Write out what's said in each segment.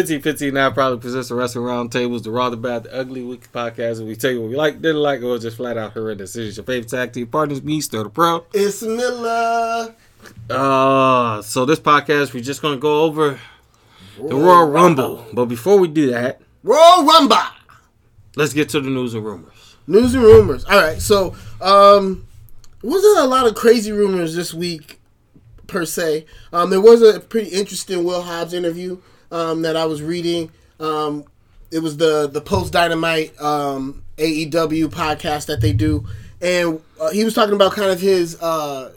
1515 now probably presents the Wrestling Roundtables, the Raw, the Bad, the Ugly Week podcast. And we tell you what we like, didn't like, or just flat out horrendous. This is your favorite tag team partners, me, Still the Pro. ItzMilla. Uh, so this podcast, we're just going to go over the Royal Rumble. But before we do that, Royal Rumble. let's get to the news and rumors. News and rumors. All right, so um, wasn't a lot of crazy rumors this week per se. Um, there was a pretty interesting Will Hobbs interview um, that I was reading. Um, it was the the post Dynamite um, AEW podcast that they do, and uh, he was talking about kind of his uh,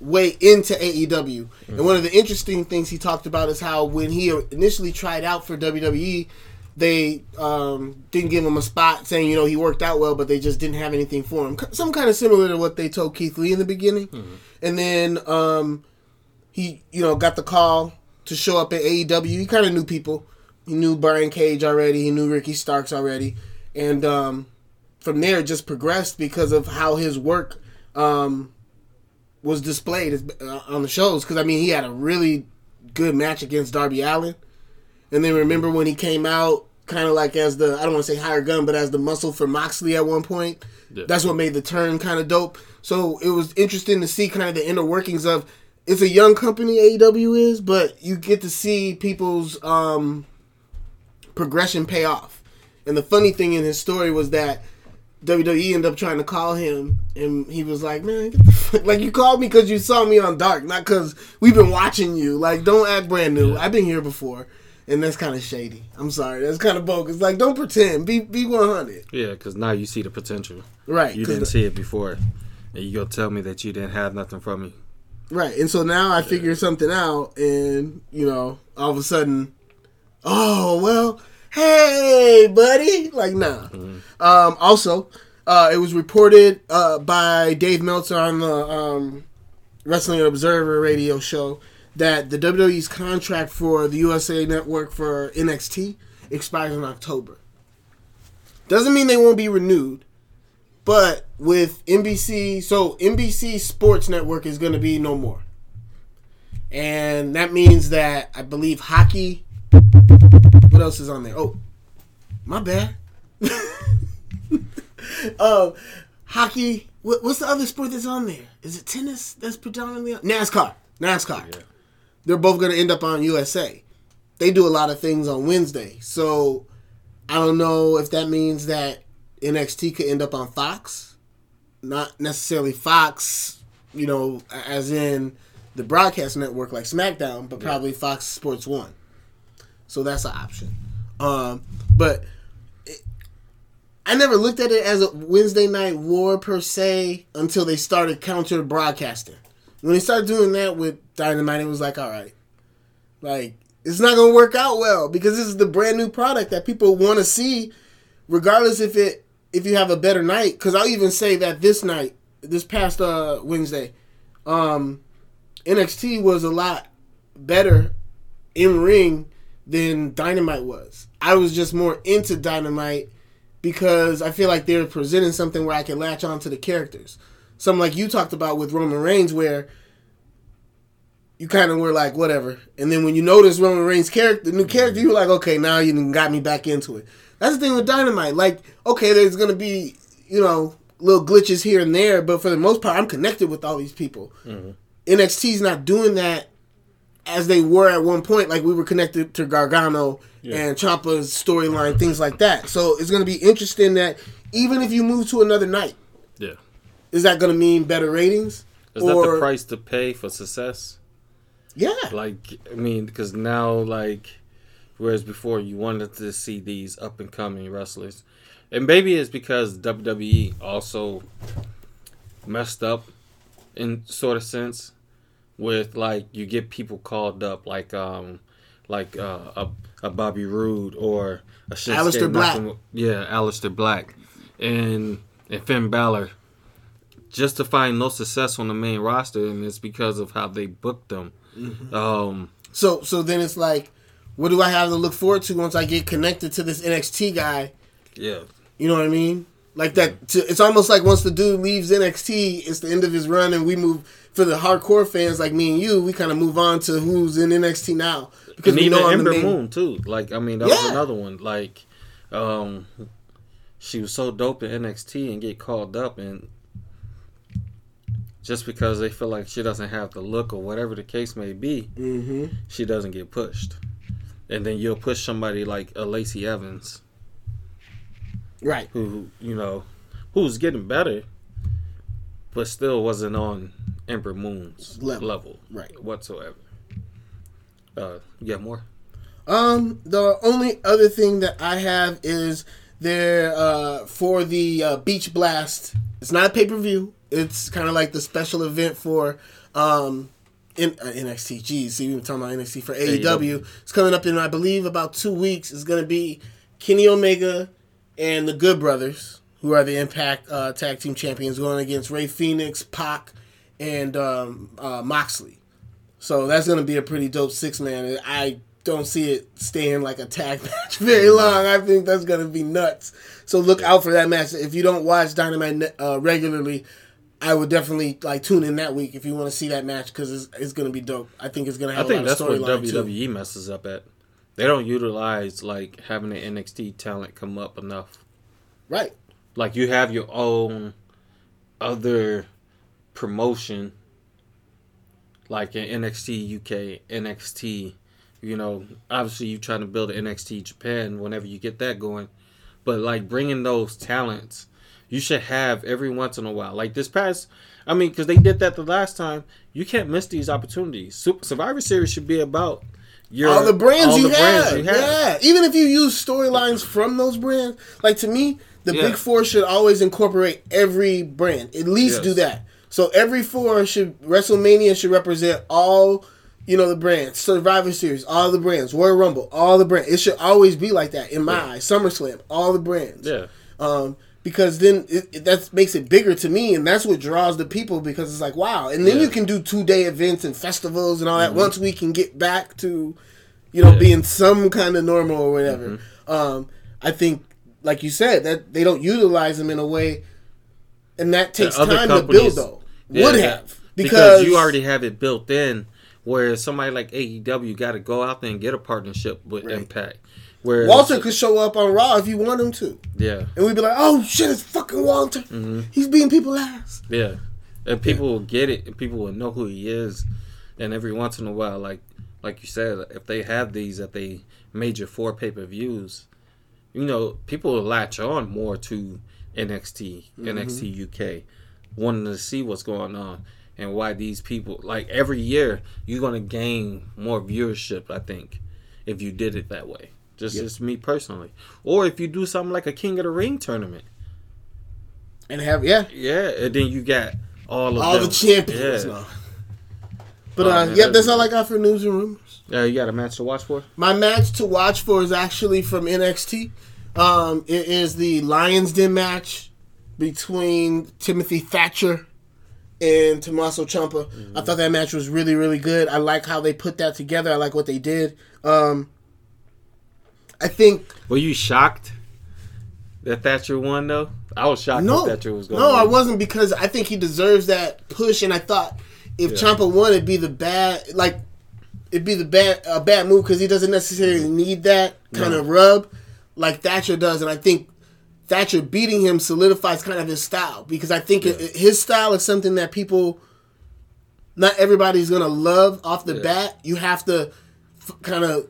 way into AEW. And one of the interesting things he talked about is how when he initially tried out for WWE, they um, didn't give him a spot, saying you know he worked out well, but they just didn't have anything for him. Some kind of similar to what they told Keith Lee in the beginning. And then um, he you know got the call to show up at AEW. He kind of knew people. He knew Brian Cage already. He knew Ricky Starks already, and um, from there it just progressed because of how his work um, was displayed uh, on the shows. Because I mean, he had a really good match against Darby Allin, and then remember when he came out kind of like as the I don't want to say higher gun, but as the muscle for Moxley at one point. Yeah. That's what made the turn kind of dope. So it was interesting to see kind of the inner workings of. It's a young company AEW is, but you get to see people's um, progression pay off. And the funny thing in his story was that WWE ended up trying to call him, and he was like, "Man, get the fuck. like you called me because you saw me on Dark, not because we've been watching you. Like, don't act brand new. I've been here before." And that's kind of shady. I'm sorry. That's kind of bogus. Like, don't pretend. Be be 100. Yeah, because now you see the potential. Right. You didn't the- see it before. And you to tell me that you didn't have nothing from me. Right. And so now I figure something out, and you know, all of a sudden, oh well, hey buddy, like nah. Um, also, uh, it was reported uh, by Dave Meltzer on the um, Wrestling Observer radio show that the WWE's contract for the USA Network for NXT expires in October. Doesn't mean they won't be renewed. But with NBC, so NBC Sports Network is going to be no more. And that means that I believe hockey. What else is on there? Oh, my bad. um, hockey. What, what's the other sport that's on there? Is it tennis that's predominantly on? NASCAR? NASCAR. Yeah. They're both going to end up on USA. They do a lot of things on Wednesday. So I don't know if that means that NXT could end up on Fox. Not necessarily Fox, you know, as in the broadcast network like SmackDown, but probably Fox Sports One. So that's an option. Um, but it, I never looked at it as a Wednesday night war per se until they started counter broadcasting. When they started doing that with Dynamite, it was like, all right, like it's not gonna work out well because this is the brand new product that people want to see, regardless if it if you have a better night. Because I'll even say that this night, this past uh Wednesday, um, NXT was a lot better in ring than Dynamite was. I was just more into Dynamite because I feel like they're presenting something where I can latch on to the characters. Something like you talked about with Roman Reigns, where you kind of were like, whatever. And then when you notice Roman Reigns' character, new character, you were like, okay, now you got me back into it. That's the thing with Dynamite. Like, okay, there's going to be, you know, little glitches here and there, but for the most part, I'm connected with all these people. Mm-hmm. NXT's not doing that as they were at one point. Like, we were connected to Gargano and Ciampa's storyline, things like that. So it's going to be interesting that even if you move to another night, Yeah. is that going to mean better ratings? Is that the price to pay for success? Yeah. Like, I mean, because now, like, whereas before you wanted to see these up and coming wrestlers, and maybe it's because WWE also messed up in sort of sense with like you get people called up like um like uh, a a Bobby Roode or a Shinsuke Aleister Black. Yeah, Aleister Black, and and Finn Balor. Just to find no success on the main roster, and it's because of how they booked them. Um, So so then it's like, what do I have to look forward to once I get connected to this NXT guy? yeah, You know what I mean? Like that. To, it's almost like once the dude leaves NXT, it's the end of his run, and we move for the hardcore fans like me and you. We kind of move on to who's in NXT now. because and we even know I'm the Ember Moon too. Like I mean, that was another one. Like, um, she was so dope in NXT and get called up, and just because they feel like she doesn't have the look or whatever the case may be, Mm-hmm. she doesn't get pushed. And then you'll push somebody like a Lacey Evans, Right. who you know, who's getting better, but still wasn't on Ember Moon's Level. level, Right. whatsoever. Uh, you got more? Um, the only other thing that I have is there uh, for the uh, Beach Blast. It's not a pay per view. It's kind of like the special event for um, in, uh, NXT. Jeez, see, we were talking about NXT for AEW. AEW. It's coming up in I believe about two weeks. It's going to be Kenny Omega and the Good Brothers, who are the Impact uh, Tag Team Champions, going against Rey Fenix, Pac, and um, uh, Moxley. So that's going to be a pretty dope six man. I don't see it staying like a tag match very long. I think that's going to be nuts. So look out for that match. If you don't watch Dynamite uh, regularly, I would definitely like tune in that week if you want to see that match because it's, it's going to be dope. I think it's going to I have think a that's of storyline too. WWE messes up at. They don't utilize like having the NXT talent come up enough. Right. Like you have your own other promotion, like in NXT UK, NXT. You know, obviously you're trying to build NXT Japan whenever you get that going, but like bringing those talents, you should have every once in a while. Like this past, I mean, because they did that the last time. You can't miss these opportunities. Survivor Series should be about your all the brands, all you, the have. brands you have. Yeah. Even if you use storylines from those brands, like to me, the Yeah. big four should always incorporate every brand. At least Yes. do that. So every four should WrestleMania should represent all you know the brands. Survivor Series, all the brands. Royal Rumble, all the brands. It should always be like that in my eyes. SummerSlam, all the brands. Yeah. Um, because then it, it, that makes it bigger to me, and that's what draws the people. Because it's like wow, and then Yeah. you can do two day events and festivals and all that. Once we can get back to, you know, Yeah. being some kind of normal or whatever. Um, I think, like you said, that they don't utilize them in a way, and that takes time to build. Though Yeah, would have because, you already have it built in. Whereas somebody like AEW got to go out there and get a partnership with Right. Impact. Whereas Walter could show up on Raw if you want him to, yeah, and we'd be like, "Oh shit, it's fucking Walter. Mm-hmm. He's beating people ass." yeah, and people will get it, and people will know who he is. And every once in a while, like like you said, if they have these at they major four pay per views, you know, people will latch on more to NXT, NXT UK, wanting to see what's going on and why these people like every year you're gonna gain more viewership. I think if you did it that way. Just just me personally, or if you do something like a King of the Ring tournament, And have yeah, yeah, and then you got all of all them. the champions. Yeah. now. But Oh, uh, man, yep, that's all I got for news and rumors. Yeah, you got a match to watch for. My match to watch for is actually from NXT. Um, it is the Lions Den match between Timothy Thatcher and Tommaso Ciampa. I thought that match was really, really good. I like how they put that together. I like what they did. Um, I think Were you shocked that Thatcher won though? I was shocked no, that Thatcher was going. no, to I wasn't because I think he deserves that push, and I thought if Yeah. Ciampa won, it'd be the bad like it'd be the bad a bad move because he doesn't necessarily need that kind No. of rub like Thatcher does, and I think Thatcher beating him solidifies kind of his style because I think it, his style is something that people not everybody's gonna love off the Yeah. bat. You have to f- kind of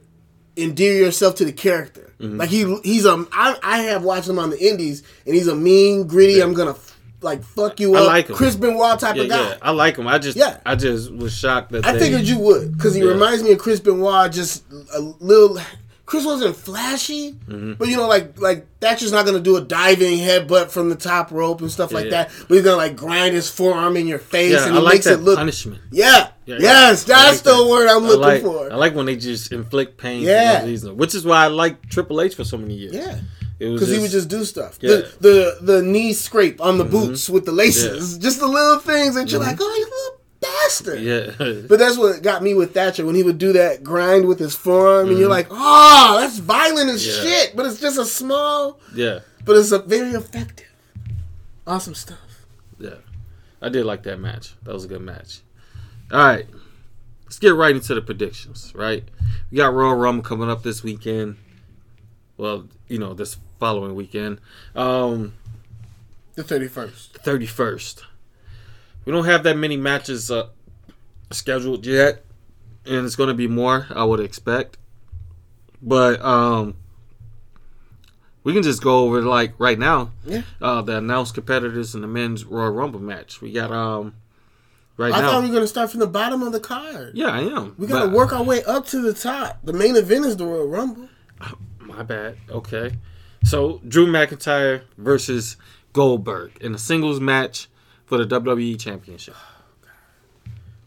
endear yourself to the character. Mm-hmm. Like he he's a I, I have watched him on the Indies, and he's a mean, gritty. I'm gonna f- like fuck you I up, like him. Chris Benoit type Yeah, of guy. yeah, I like him. I just, Yeah. I just was shocked that I they, figured you would because he Yeah. reminds me of Chris Benoit, just a little. Chris wasn't flashy, Mm-hmm. but you know, like like Thatcher's not gonna do a diving headbutt from the top rope and stuff like yeah. that. But he's gonna like grind his forearm in your face, Yeah, and I he like makes it look. punishment. Yeah. Yeah, yes, that's like the that. word I'm I looking like, for. I like when they just inflict pain Yeah. for no reason, which is why I like Triple H for so many years. yeah. Because he would just- do stuff. Yeah. The, the the knee scrape on the boots with the laces. Just the little things that you're like, oh, you little bastard. yeah, But that's what got me with Thatcher when he would do that grind with his forearm, and you're Mm-hmm. like, oh, that's violent as shit. But it's just a small, yeah, but it's a very effective. Awesome stuff. yeah. I did like that match. That was a good match. All right, let's get right into the predictions. Right, we got Royal Rumble coming up this weekend. Well, you know, this following weekend, um, The thirty first. The thirty first. We don't have that many matches uh, scheduled yet, and it's going to be more. I would expect, but um, we can just go over like right now. Yeah. Uh, the announced competitors in the men's Royal Rumble match. We got um, right I now. thought we were gonna start from the bottom of the card. yeah, I am. We gotta work our way up to the top. The main event is the Royal Rumble. Oh, my bad. Okay. So Drew McIntyre versus Goldberg in a singles match for the WWE Championship.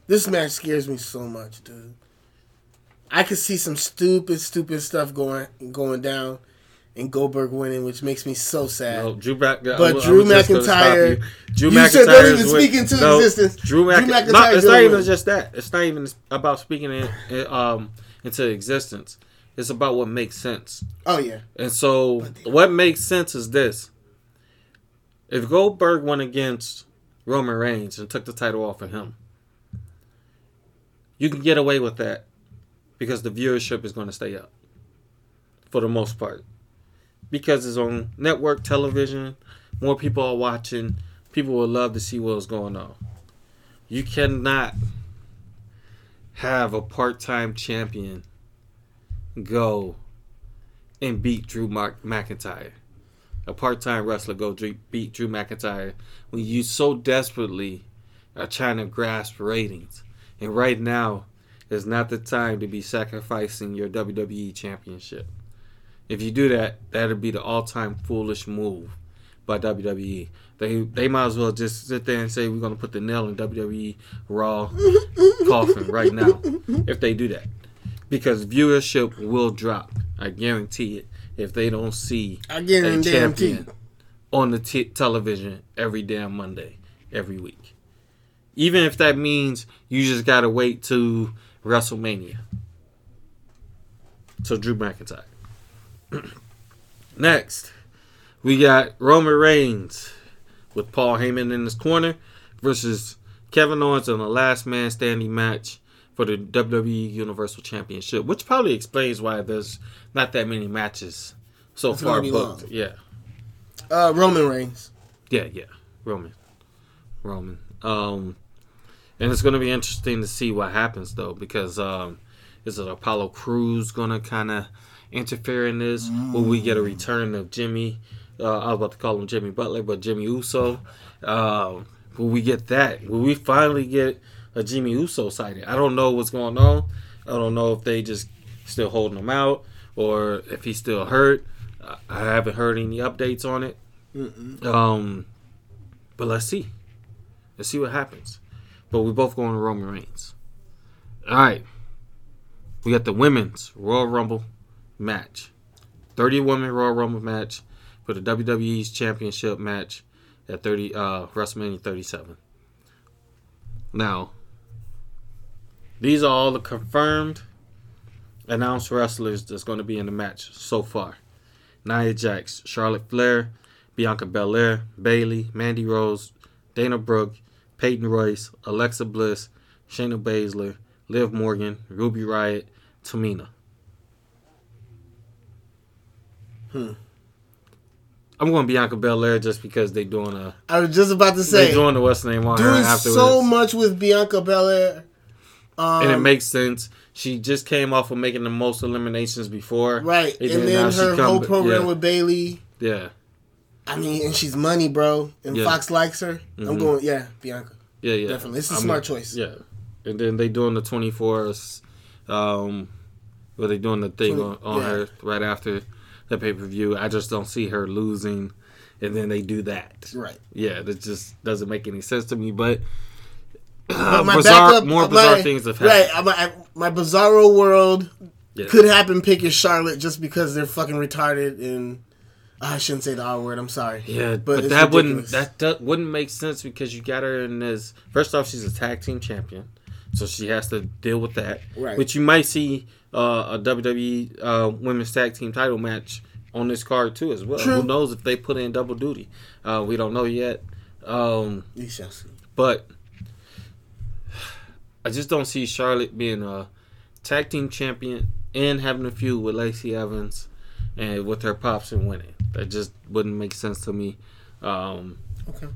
This match scares me so much, dude. I could see some stupid, stupid stuff going going down, and Goldberg winning, which makes me so sad. No, Drew Mac- But I was- I Drew just McIntyre- you. Drew You said don't even speak into existence. Drew, Mc- Drew no, it's not even win. just that. It's not even about speaking it um, into existence. It's about what makes sense. Oh yeah, And so, what makes sense is this: if Goldberg went against Roman Reigns and took the title off of him, you can get away with that because the viewership is going to stay up for the most part. Because it's on network television, more people are watching. People will love to see what's going on. You cannot have a part-time champion go and beat Drew McIntyre. A part-time wrestler go beat Drew McIntyre when you so desperately are trying to grasp ratings. And right now is not the time to be sacrificing your WWE championship. If you do that, that'll be the all-time foolish move by WWE. They they might as well just sit there and say we're gonna put the nail in WWE Raw coffin right now if they do that because viewership will drop. I guarantee it if they don't see I a champion on the t- television every damn Monday, every week. Even if that means you just gotta wait to WrestleMania. So Drew McIntyre. Next, we got Roman Reigns with Paul Heyman in his corner versus Kevin Owens in a last man standing match for the WWE Universal Championship, which probably explains why there's not that many matches so far booked. long. Yeah. Uh, Roman Reigns. Yeah, yeah. Roman. Roman. Um and it's gonna be interesting to see what happens though, because um is it Apollo Crews gonna kinda interfere in this? Will we get a return of Jimmy? Uh, I was about to call him Jimmy Butler, but Jimmy Uso. Um, will we get that? Will we finally get a Jimmy Uso sighting? I don't know what's going on. I don't know if they just still holding him out or if he's still hurt. I- I haven't heard any updates on it. Um, but let's see. Let's see what happens. But we're both going to Roman Reigns. All right. We got the women's Royal Rumble match. 30 women Royal Rumble match for the WWE's championship match at 30 uh WrestleMania 37. Now, these are all the confirmed announced wrestlers that's going to be in the match so far. Nia Jax, Charlotte Flair, Bianca Belair, Bayley, Mandy Rose, Dana Brooke, Peyton Royce, Alexa Bliss, Shayna Baszler, Liv Morgan, Ruby Riot, Tamina. Hmm. I'm going Bianca Belair just because they're doing a I was just about to say they say doing the the name on her doing afterwards, so much with Bianca Belair. Um, and it makes sense. She just came off of making the most eliminations before, right, and and, then her come- whole program yeah. with Bayley. Yeah, I mean, and she's money, bro. And Yeah. Fox likes her. I'm Mhm. going, yeah, Bianca. yeah, yeah. Definitely. It's a I'm- smart choice. Yeah, and then they doing the 24s, um, where they doing the thing on, on yeah. her right after the pay per view. I just don't see her losing, and then they do that. Right. Yeah, that just doesn't make any sense to me. But, But my bizarre, backup- more my- bizarre things have happened. Right. My, my bizarro world Yeah. could happen pick is Charlotte just because they're fucking retarded and ah, I shouldn't say the R word. I'm sorry. Yeah, But but, that wouldn't that, that wouldn't make sense because you got her in this. First off, she's a tag team champion, so she has to deal with that. Right. Which you might see uh, a WWE uh, women's tag team title match on this card too, as well. True. Who knows if they put in double duty? Uh, we don't know yet. Um, You shall see. but I just don't see Charlotte being a tag team champion and having a feud with Lacey Evans and with her pops and winning. That just wouldn't make sense to me. Um, Okay.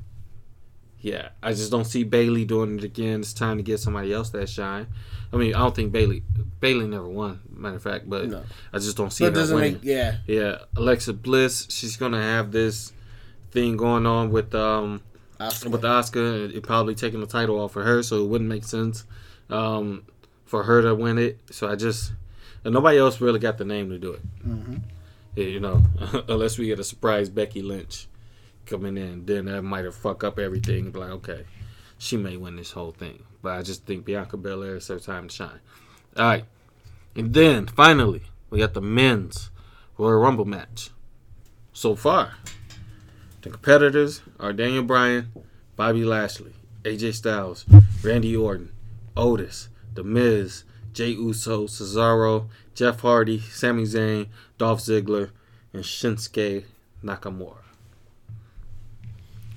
yeah, I just don't see Bayley doing it again. It's time to get somebody else that shine. I mean, I don't think Bayley Bayley never won. Matter of fact, but No. I just don't see But her doesn't winning. make yeah. Yeah, Alexa Bliss, she's gonna have this thing going on with um Asuka. with Oscar. It probably taking the title off of her, so it wouldn't make sense um for her to win it. So I just and nobody else really got the name to do it. Mhm. Yeah, you know, unless we get a surprise Becky Lynch coming in, then that might have fuck up everything. Like, okay, she may win this whole thing, but I just think Bianca Belair is her time to shine. All right, and then finally we got the men's Royal Rumble match. So far, the competitors are Daniel Bryan, Bobby Lashley, AJ Styles, Randy Orton, Otis, The Miz, Jey Uso, Cesaro, Jeff Hardy, Sami Zayn, Dolph Ziggler, and Shinsuke Nakamura.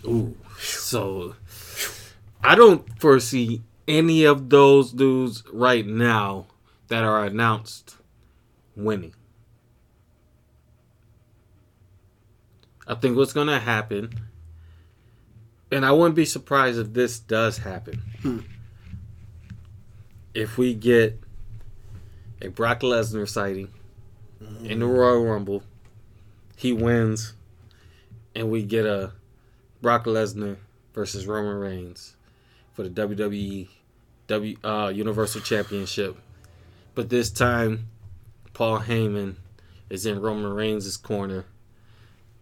Ooh, so I don't foresee any of those dudes right now that are announced winning. I think what's going to happen, and I wouldn't be surprised if this does happen. Hmm. If we get a Brock Lesnar sighting in the Royal Rumble, he wins, and we get a Brock Lesnar versus Roman Reigns for the WWE W uh, Universal Championship. But this time, Paul Heyman is in Roman Reigns' corner,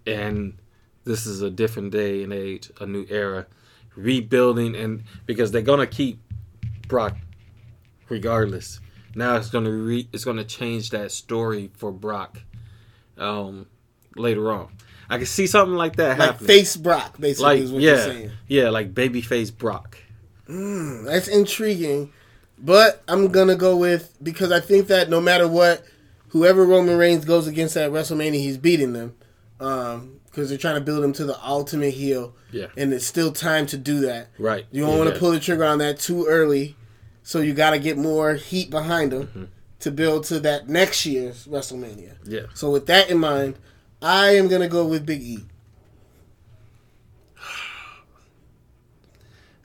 and this is a different day and age, a new era, rebuilding, and because they're gonna keep Brock regardless. Now it's gonna re- it's gonna change that story for Brock um, later on. I can see something like that Like happening. face Brock, basically, like is what yeah, you're saying. yeah, like babyface Brock. Mm, that's intriguing. But I'm gonna go with because I think that no matter what, whoever Roman Reigns goes against at WrestleMania, he's beating them. Um, because they're trying to build him to the ultimate heel, Yeah, and it's still time to do that. right. You don't yeah, want to pull the trigger on that too early, so you got to get more heat behind him Mm-hmm. to build to that next year's WrestleMania. Yeah, So with that in mind, I am gonna go with Big E.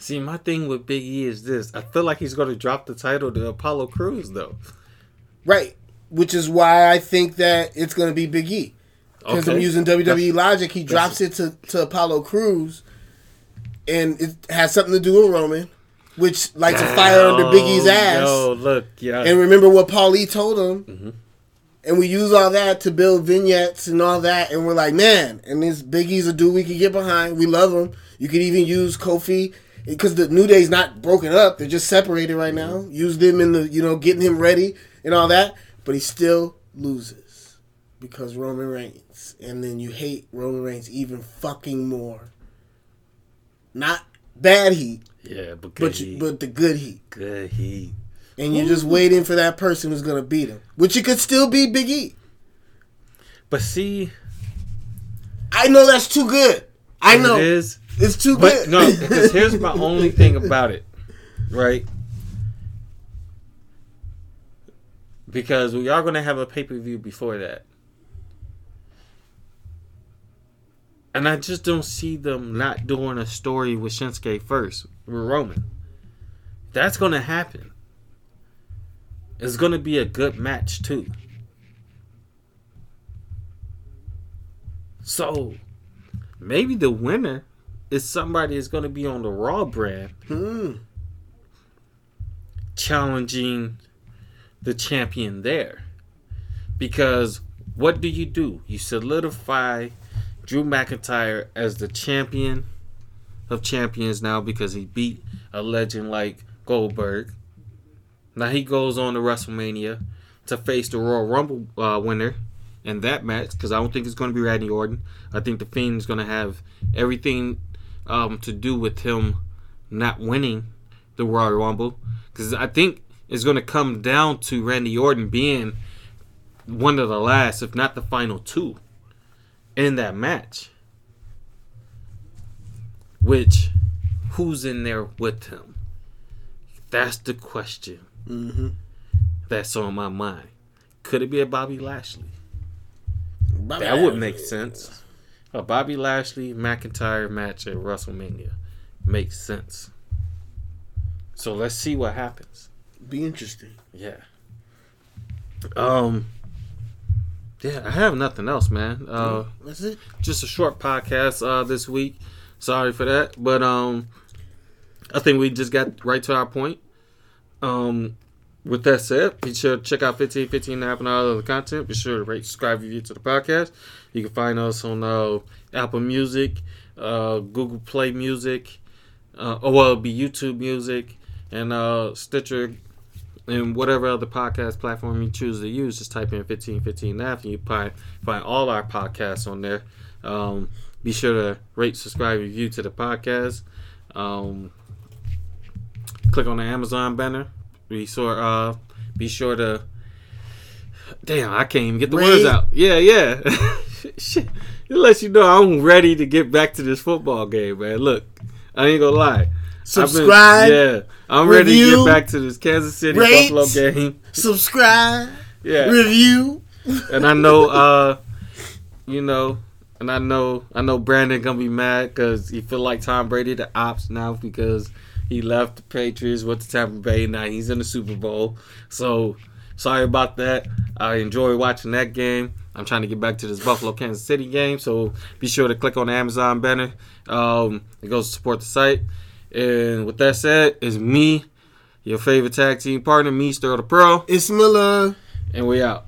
See, my thing with Big E is this: I feel like he's going to drop the title to Apollo Crews, though. Right, which is why I think that it's gonna be Big E. Because I'm using WWE That's- logic, he drops it to, to Apollo Crews, and it has something to do with Roman, which lights a fire under Big E's Oh, ass. Yo, look, yeah, And remember what Paul E told him. Mhm. And we use all that to build vignettes and all that. And we're like, man, and this Big E's a dude we can get behind. We love him. You could even use Kofi because the New Day's not broken up. They're just separated right now. Mm-hmm. Use them in the, you know, getting him ready and all that. But he still loses because Roman Reigns. And then you hate Roman Reigns even fucking more. Not bad heat, yeah, but good but, heat, but the good heat good heat. and you're just waiting for that person who's gonna beat him, which it could still be Big E. But see, I know that's too good. I know it is. It's too But good. no, because here's my only thing about it, right? Because we are going to have a pay per view before that. And I just don't see them not doing a story with Shinsuke first, with Roman. That's going to happen. It's going to be a good match, too. So, maybe the winner is somebody is going to be on the Raw brand Hmm. challenging the champion there. Because what do you do? You solidify Drew McIntyre as the champion of champions now because he beat a legend like Goldberg. Now he goes on to WrestleMania to face the Royal Rumble uh, winner in that match because I don't think it's going to be Randy Orton. I think the Fiend is going to have everything um, to do with him not winning the Royal Rumble because I think it's going to come down to Randy Orton being one of the last, if not the final two, in that match. Which, who's in there with him? That's the question Mm-hmm. that's on my mind. Could it be a Bobby Lashley? That would make sense. A Bobby Lashley McIntyre match at WrestleMania makes sense. So let's see what happens. Be interesting. Yeah. Um. Yeah, I have nothing else, man. Uh, That's it. just a short podcast uh this week. Sorry for that, but um, I think we just got right to our point. Um, with that said, be sure to check out 1515 and happen all other content. Be sure to rate, subscribe, review to the podcast. You can find us on uh, Apple Music, uh, Google Play Music, uh, or well, it'll be YouTube Music and uh, Stitcher and whatever other podcast platform you choose to use. Just type in 1515 F and you find find all our podcasts on there. Um, be sure to rate, subscribe, review to the podcast. Um, click on the Amazon banner. Be sure, uh, be sure to. Damn, I can't even get the words out. Yeah, yeah. Shit, it lets you know I'm ready to get back to this football game, man. Look, I ain't gonna lie. I've been- Subscribe. yeah, I'm ready to get back to this Kansas City rate. Buffalo game. Subscribe. Yeah, Review. and I know, uh, you know, and I know, I know Brandon gonna be mad because he feel like Tom Brady the ops now because he left the Patriots, went to Tampa Bay, now he's in the Super Bowl. So sorry about that. I enjoy watching that game. I'm trying to get back to this Buffalo Kansas City game, so be sure to click on the Amazon banner. Um, it goes to support the site. And with that said, it's me, your favorite tag team partner, me, Sterl the Pro, ItzMilla. and we out.